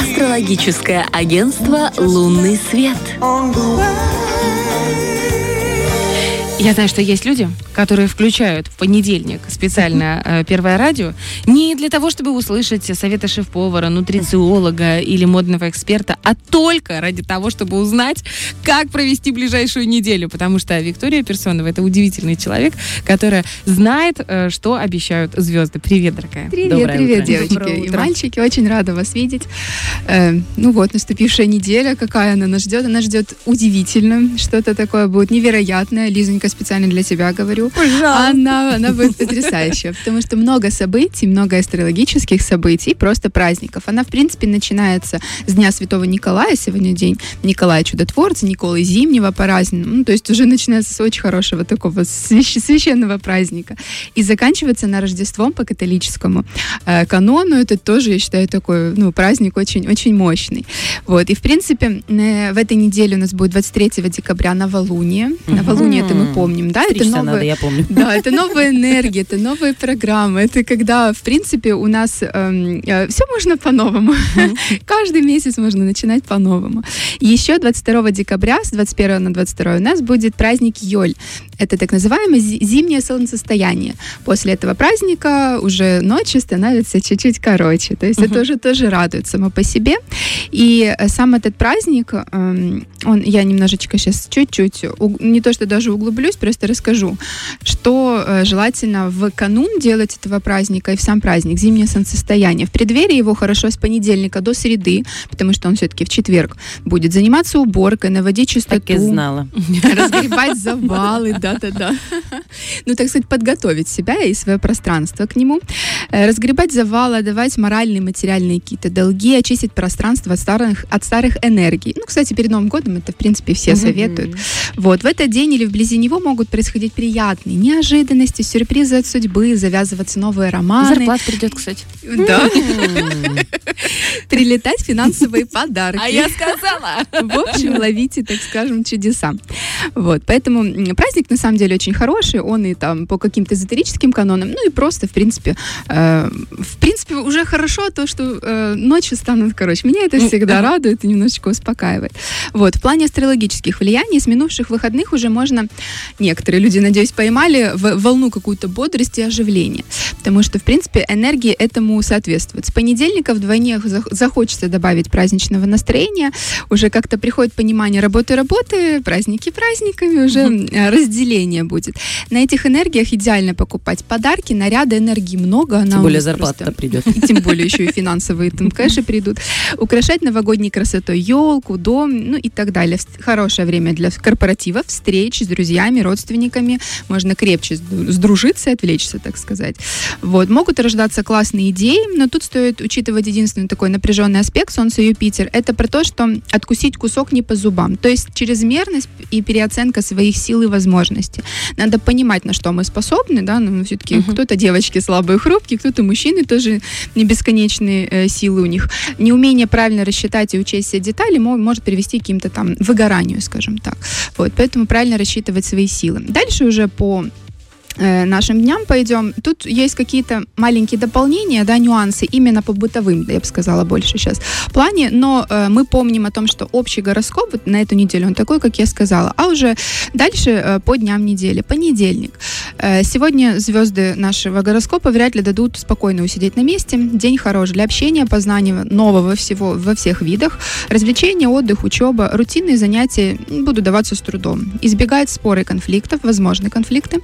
Астрологическое агентство «Лунный свет». Я знаю, что есть люди, которые включают в понедельник специально э, первое радио не для того, чтобы услышать советы шеф-повара, нутрициолога или модного эксперта, а только ради того, чтобы узнать, как провести ближайшую неделю. Потому что Виктория Персонова это удивительный человек, которая знает, э, что обещают звезды. Привет, дорогая. Привет, Доброе привет, утро. девочки Доброе и утро. мальчики. Очень рада вас видеть. Э, ну вот, наступившая неделя, какая она нас ждет? Она ждет удивительно. Что-то такое будет невероятное. Лизонька специально для тебя говорю. Пожалуйста. Она, она будет потрясающая, потому что много событий, много астрологических событий, просто праздников. Она, в принципе, начинается с Дня Святого Николая, сегодня день Николая Чудотворца, Николы Зимнего по-разному. Ну, то есть уже начинается с очень хорошего такого священного праздника. И заканчивается на Рождеством по католическому э, канону. Это тоже, я считаю, такой ну, праздник очень, очень мощный. Вот. И, в принципе, э, в этой неделе у нас будет 23 декабря новолуние. Новолуние это мы помним да, это новые, надо, я помню. Да, это новая энергия, это новые программы, это когда, в принципе, у нас эм, э, все можно по-новому. Каждый месяц можно начинать по-новому. Еще 22 декабря с 21 на 22 у нас будет праздник Йоль. Это так называемое зимнее солнцестояние. После этого праздника уже ночи становятся чуть-чуть короче. То есть это уже тоже радует само по себе. И э, сам этот праздник, эм, он, я немножечко сейчас чуть-чуть, не то что даже углублюсь, просто расскажу, что э, желательно в канун делать этого праздника и в сам праздник, зимнее солнцестояние. В преддверии его хорошо с понедельника до среды, потому что он все-таки в четверг будет заниматься уборкой, наводить чистоту. Так и знала. Разгребать завалы, да-да-да. Ну, так сказать, подготовить себя и свое пространство к нему. Э, разгребать завалы, давать моральные, материальные какие-то долги, очистить пространство от старых, от старых энергий. Ну, кстати, перед Новым годом это, в принципе, все советуют. Вот, в этот день или вблизи него могут происходить приятные неожиданности, сюрпризы от судьбы, завязываться новые романы. Зарплат придет, кстати. Да. Прилетать финансовые подарки. А я сказала. В общем, ловите, так скажем, чудеса. Вот, поэтому праздник на самом деле очень хороший, он и там по каким-то эзотерическим канонам, ну и просто, в принципе, э, в принципе, уже хорошо то, что э, ночи станут короче. Меня это всегда радует и немножечко успокаивает. Вот, в плане астрологических влияний с минувших выходных уже можно некоторые люди, надеюсь, поймали волну какую-то бодрости и оживления. Потому что, в принципе, энергии этому соответствует. С понедельника вдвойне захочется добавить праздничного настроения. Уже как-то приходит понимание работы работы, праздники праздниками, уже mm-hmm. разделение будет. На этих энергиях идеально покупать подарки, наряды, энергии много. Она тем более зарплата просто... придет. И тем более еще и финансовые там кэши придут. Украшать новогодней красотой елку, дом, ну и так далее. Хорошее время для корпоративов, встреч с друзьями, родственниками, можно крепче сдружиться и отвлечься, так сказать. Вот. Могут рождаться классные идеи, но тут стоит учитывать единственный такой напряженный аспект Солнца и Юпитер. Это про то, что откусить кусок не по зубам. То есть чрезмерность и переоценка своих сил и возможностей. Надо понимать, на что мы способны, да, но все-таки uh-huh. кто-то девочки слабые, хрупкие, кто-то мужчины тоже не бесконечные э, силы у них. Неумение правильно рассчитать и учесть все детали может привести к каким-то там выгоранию, скажем так. Вот, поэтому правильно рассчитывать свои силы. Дальше уже по нашим дням пойдем. Тут есть какие-то маленькие дополнения, да, нюансы именно по бытовым, я бы сказала, больше сейчас плане, но э, мы помним о том, что общий гороскоп на эту неделю, он такой, как я сказала, а уже дальше э, по дням недели. Понедельник. Э, сегодня звезды нашего гороскопа вряд ли дадут спокойно усидеть на месте. День хорош для общения, познания нового всего во всех видах. Развлечения, отдых, учеба, рутинные занятия будут даваться с трудом. Избегать споры и конфликтов, возможны конфликты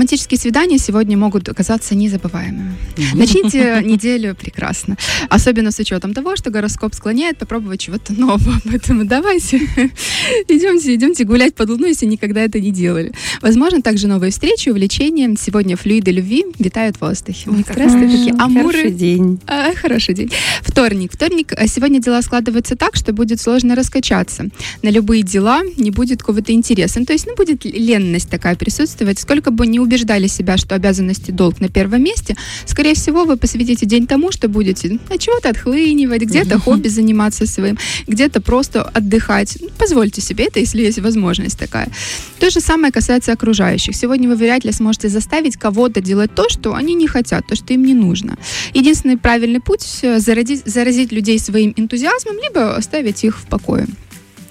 романтические свидания сегодня могут оказаться незабываемыми. Начните неделю прекрасно. Особенно с учетом того, что гороскоп склоняет попробовать чего-то нового. Поэтому давайте, идемте, идемте гулять под луну, если никогда это не делали. Возможно, также новые встречи, увлечения. Сегодня флюиды любви витают в воздухе. Ой, как раз такие амуры. Хороший день. А, хороший день. Вторник. Вторник. А сегодня дела складываются так, что будет сложно раскачаться. На любые дела не будет какого-то интереса. Ну, то есть, ну, будет ленность такая присутствовать. Сколько бы не убеждали себя, что обязанности долг на первом месте, скорее всего, вы посвятите день тому, что будете от чего-то отхлынивать, где-то хобби заниматься своим, где-то просто отдыхать. Ну, Позвольте себе это, если есть возможность такая. То же самое касается окружающих. Сегодня вы вряд ли сможете заставить кого-то делать то, что они не хотят, то, что им не нужно. Единственный правильный путь заразить, заразить людей своим энтузиазмом, либо оставить их в покое.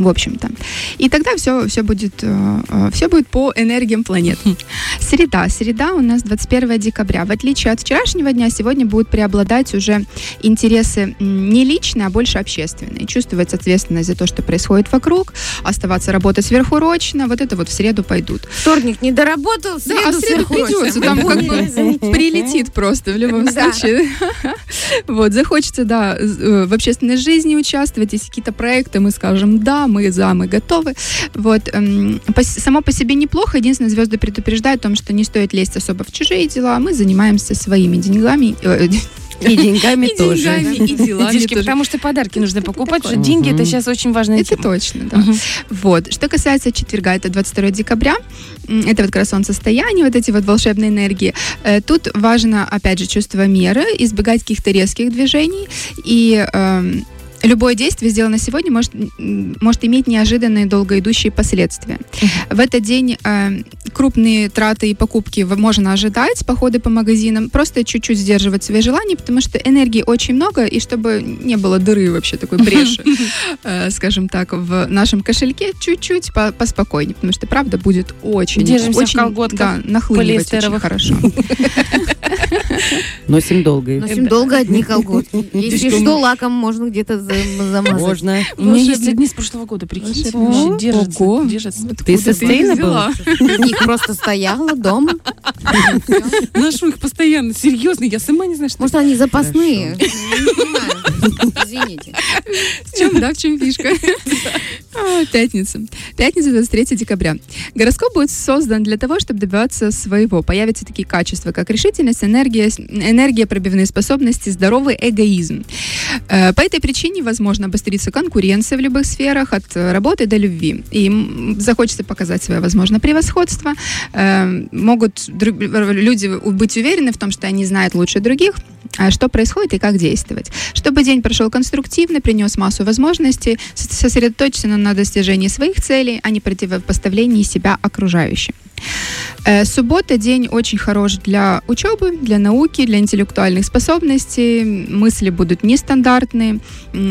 В общем-то. И тогда все, все, будет, э, э, все будет по энергиям планет. Среда. Среда у нас 21 декабря. В отличие от вчерашнего дня, сегодня будут преобладать уже интересы не личные, а больше общественные. Чувствовать ответственность за то, что происходит вокруг, оставаться работать сверхурочно. Вот это вот в среду пойдут. Вторник не доработал, в среду, Да, а в среду придется, там как бы прилетит просто в любом случае. Вот, захочется, да, э, в общественной жизни участвовать, если какие-то проекты, мы скажем, да, мы за, мы готовы. Вот, эм, само по себе неплохо, единственное, звезды предупреждают о том, что не стоит лезть особо в чужие дела, мы занимаемся своими деньгами, э, И деньгами и тоже. деньгами, и делами Денежки, тоже. потому что подарки нужно покупать, что деньги это сейчас очень важная Это тема. точно, да. Мгм. Вот. Что касается четверга, это 22 декабря. Это вот как раз солнцестояние, вот эти вот волшебные энергии. Э, Тут важно, опять же, чувство меры, избегать каких-то резких движений. И эм, любое действие, сделанное сегодня, может, может иметь неожиданные долгоидущие последствия. В этот день э, крупные траты и покупки в- можно ожидать, походы по магазинам. Просто чуть-чуть сдерживать свои желания, потому что энергии очень много, и чтобы не было дыры вообще такой бреши, э, скажем так, в нашем кошельке, чуть-чуть по- поспокойнее, потому что, правда, будет очень... Держимся в очень, колготках Да, нахлынивать очень хорошо. Носим долго. Носим долго одни колготки. Если что, лаком можно где-то за- замазать. Можно. У меня есть одни с прошлого года, прикиньте. Держатся. Ты ты их просто стояла дома. Ношу их постоянно, серьезно, я сама не знаю, что Может, они запасные? Извините. В чем, да, в чем фишка? А, Пятница. Пятница, 23 декабря. Гороскоп будет создан для того, чтобы добиваться своего. Появятся такие качества, как решительность, энергия, энергия, пробивные способности, здоровый эгоизм. Э, По этой причине, возможно, обострится конкуренция в любых сферах, от работы до любви. И захочется показать свое, возможно, превосходство. Э, Могут люди быть уверены в том, что они знают лучше других, а, что происходит и как действовать. Чтобы день прошел конструктивно, принес массу возможностей, сосредоточиться на достижении своих целей, а не противопоставлении себя окружающим. Э, Суббота день очень хорош для учебы, для науки, для интеллектуальных способностей. Мысли будут нестандартные.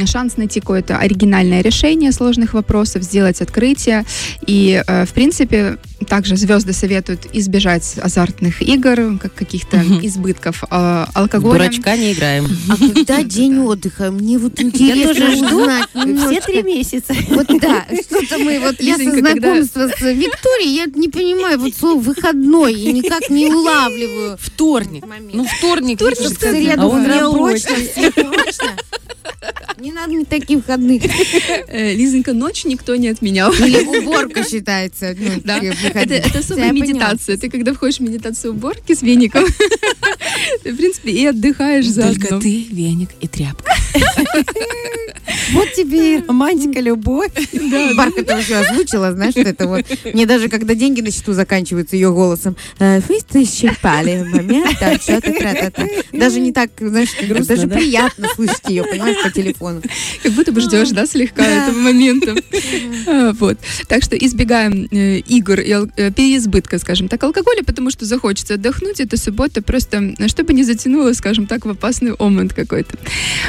Шанс найти какое-то оригинальное решение сложных вопросов, сделать открытие. И, э, в принципе, также звезды советуют избежать азартных игр, как каких-то избытков э, алкоголя. Дурачка не играем. А когда день отдыха? Мне вот интересно тоже жду. Все три месяца. Вот да, что-то мы, вот я со знакомства с Викторией, я не понимаю вот слово выходной, и никак не улавливаю. Вторник. Ну, вторник. Вторник, В среду А он сверхурочно. Не надо мне таких выходных. Э, Лизонька, ночь никто не отменял. Или уборка считается. ну, Да. Это, это особая медитация. Ты когда входишь в медитацию уборки с веником, ты, в принципе, и отдыхаешь Только заодно. ты, веник и тряпка. Вот тебе и романтика, любовь. Барка это уже озвучила, знаешь, что это вот. Мне даже когда деньги на счету заканчиваются ее голосом. «Э, Вы исчерпали момент, там что-то тра-та-та». Даже не так, знаешь, Грустно, даже да? приятно слышать ее, понимаешь, по телефону. Как будто бы ждешь, да, слегка Да. этого момента. А, Вот. Так что избегаем э, игр и э, переизбытка, скажем так, алкоголя, потому что захочется отдохнуть. Это суббота просто, чтобы не затянуло, скажем так, в опасный омент какой-то.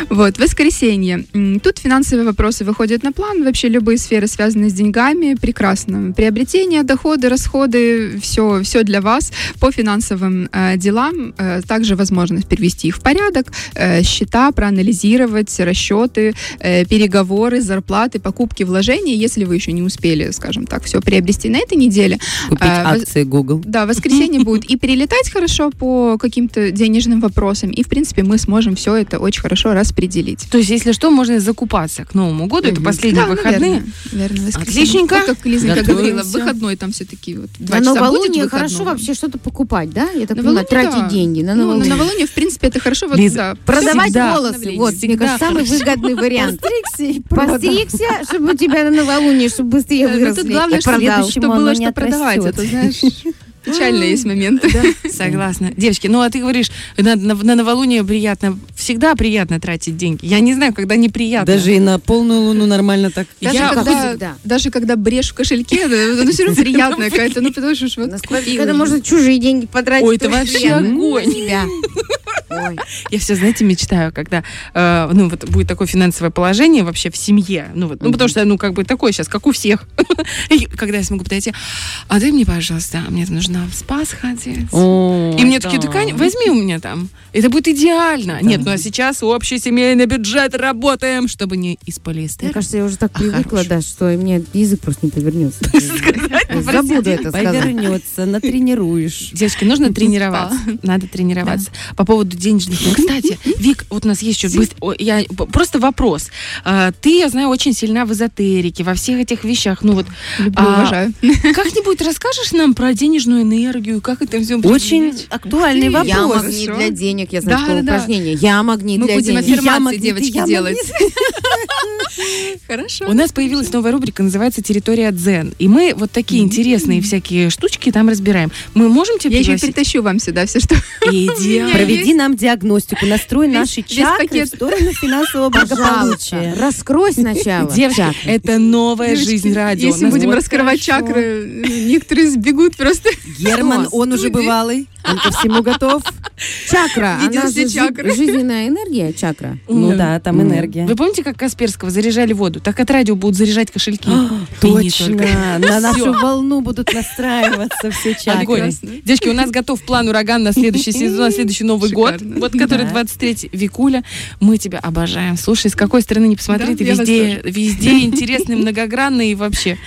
Вот. Воскресенье. Тут финансовые вопросы выходят на план. Вообще любые сферы, связанные с деньгами, прекрасно. Приобретение, доходы, расходы, все, все для вас. По финансовым э, делам э, также возможность перевести их в порядок, э, счета проанализировать, расчеты, э, переговоры, зарплаты, покупки, вложения, если вы еще не успели, скажем так, все приобрести на этой неделе. Купить воз- акции Google. Да, воскресенье будет и перелетать хорошо по каким-то денежным вопросам, и, в принципе, мы сможем все это очень хорошо распределить. То есть, если что, можно и закупаться к Новому году. Это последние Да, выходные. Верно, воскресенье. Отличненько. Как Лизонька говорила, выходной там все-таки вот два На часа будет новолуние хорошо вообще что-то покупать, да? Я так Новолуние, понимаю, тратить да. деньги на Ну, на новолуние. новолуние, в принципе, это хорошо. Вот, Лиза, да, Продавать Всегда. волосы. Вот, мне кажется, самый выгодный вариант. Постригся Постригся, чтобы у тебя на новолуние, чтобы быстрее ну, выросли. тут главное, и что продал. чтобы было что продавать. Это, знаешь, Печальные есть моменты. Согласна. Девочки, ну а ты говоришь, на, на, на новолуние приятно, всегда приятно тратить деньги. Я не знаю, когда неприятно. Даже и на полную луну нормально так. Даже, Я- когда, даже когда брешь в кошельке, да, ну все равно приятно какая-то. Ну потому что вот Когда можно чужие деньги потратить. Ой, это вообще огонь. Ой. Я все, знаете, мечтаю, когда, э, ну, вот будет такое финансовое положение вообще в семье, ну, вот, ну, потому что, ну, как бы такое сейчас, как у всех. И когда я смогу подойти, а дай мне, пожалуйста, мне нужно в спа сходить. О, И мне такие, да. да, Кань, возьми у меня там. Это будет идеально. Нет, ну а сейчас общий семейный бюджет работаем, чтобы не из Мне полиэстера. кажется, я уже так А привыкла, хороший. да, что мне язык просто не повернется. Забуду это сказать. Повернется, натренируешь. Девочки, нужно тренироваться. Надо тренироваться. По поводу денежных. Кстати, Вик, вот у нас есть еще быстро. Я просто вопрос. А, Ты, я знаю, очень сильна в эзотерике, во всех этих вещах. Ну вот Люблю, А, уважаю. как-нибудь расскажешь нам про денежную энергию, как это все Очень актуальный ты. Я вопрос. магнит Хорошо. для денег, я Да, знаю, что да, да. упражнение. Я магнит Мы для будем денег. аффирмации, Я магнит, девочки, я делать. Хорошо. У нас появилась новая рубрика, называется «Территория дзен». И мы вот такие интересные всякие штучки там разбираем. Мы можем тебя Я еще притащу вам сюда все, что... Идеально. Проведи нам диагностику, настрой наши чакры в сторону финансового благополучия. раскрой сначала. Девочки, это новая жизнь радио. Если будем раскрывать чакры, некоторые сбегут просто. Герман, он уже бывалый, он ко всему готов. Чакра, она все чакры. жизненная энергия, чакра. Ну да, там энергия. Вы помните, как Касперского заряжали воду? Так от радио будут заряжать кошельки. Только. Точно, на нашу волну будут настраиваться все чакры. Девочки, у нас готов план ураган на следующий сезон, на следующий Новый год. Вот который Да. 23 Викуля. Мы тебя обожаем. Слушай, с какой стороны не посмотри, ты везде, везде интересный, многогранный и вообще.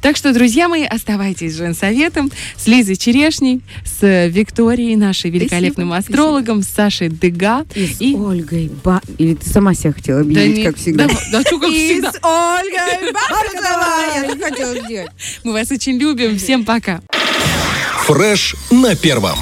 Так что, друзья мои, оставайтесь с женсоветом, с Лизой Черешней, с Викторией, нашей великолепным Спасибо, астрологом, с Сашей Дега. И с И- Ольгой Ба... Или ты сама себя хотела объявить, не- как всегда. Да, да что, как всегда. Ольгой Бархатовой! Я хотела сделать. Мы вас очень любим. Всем пока. Фреш на первом.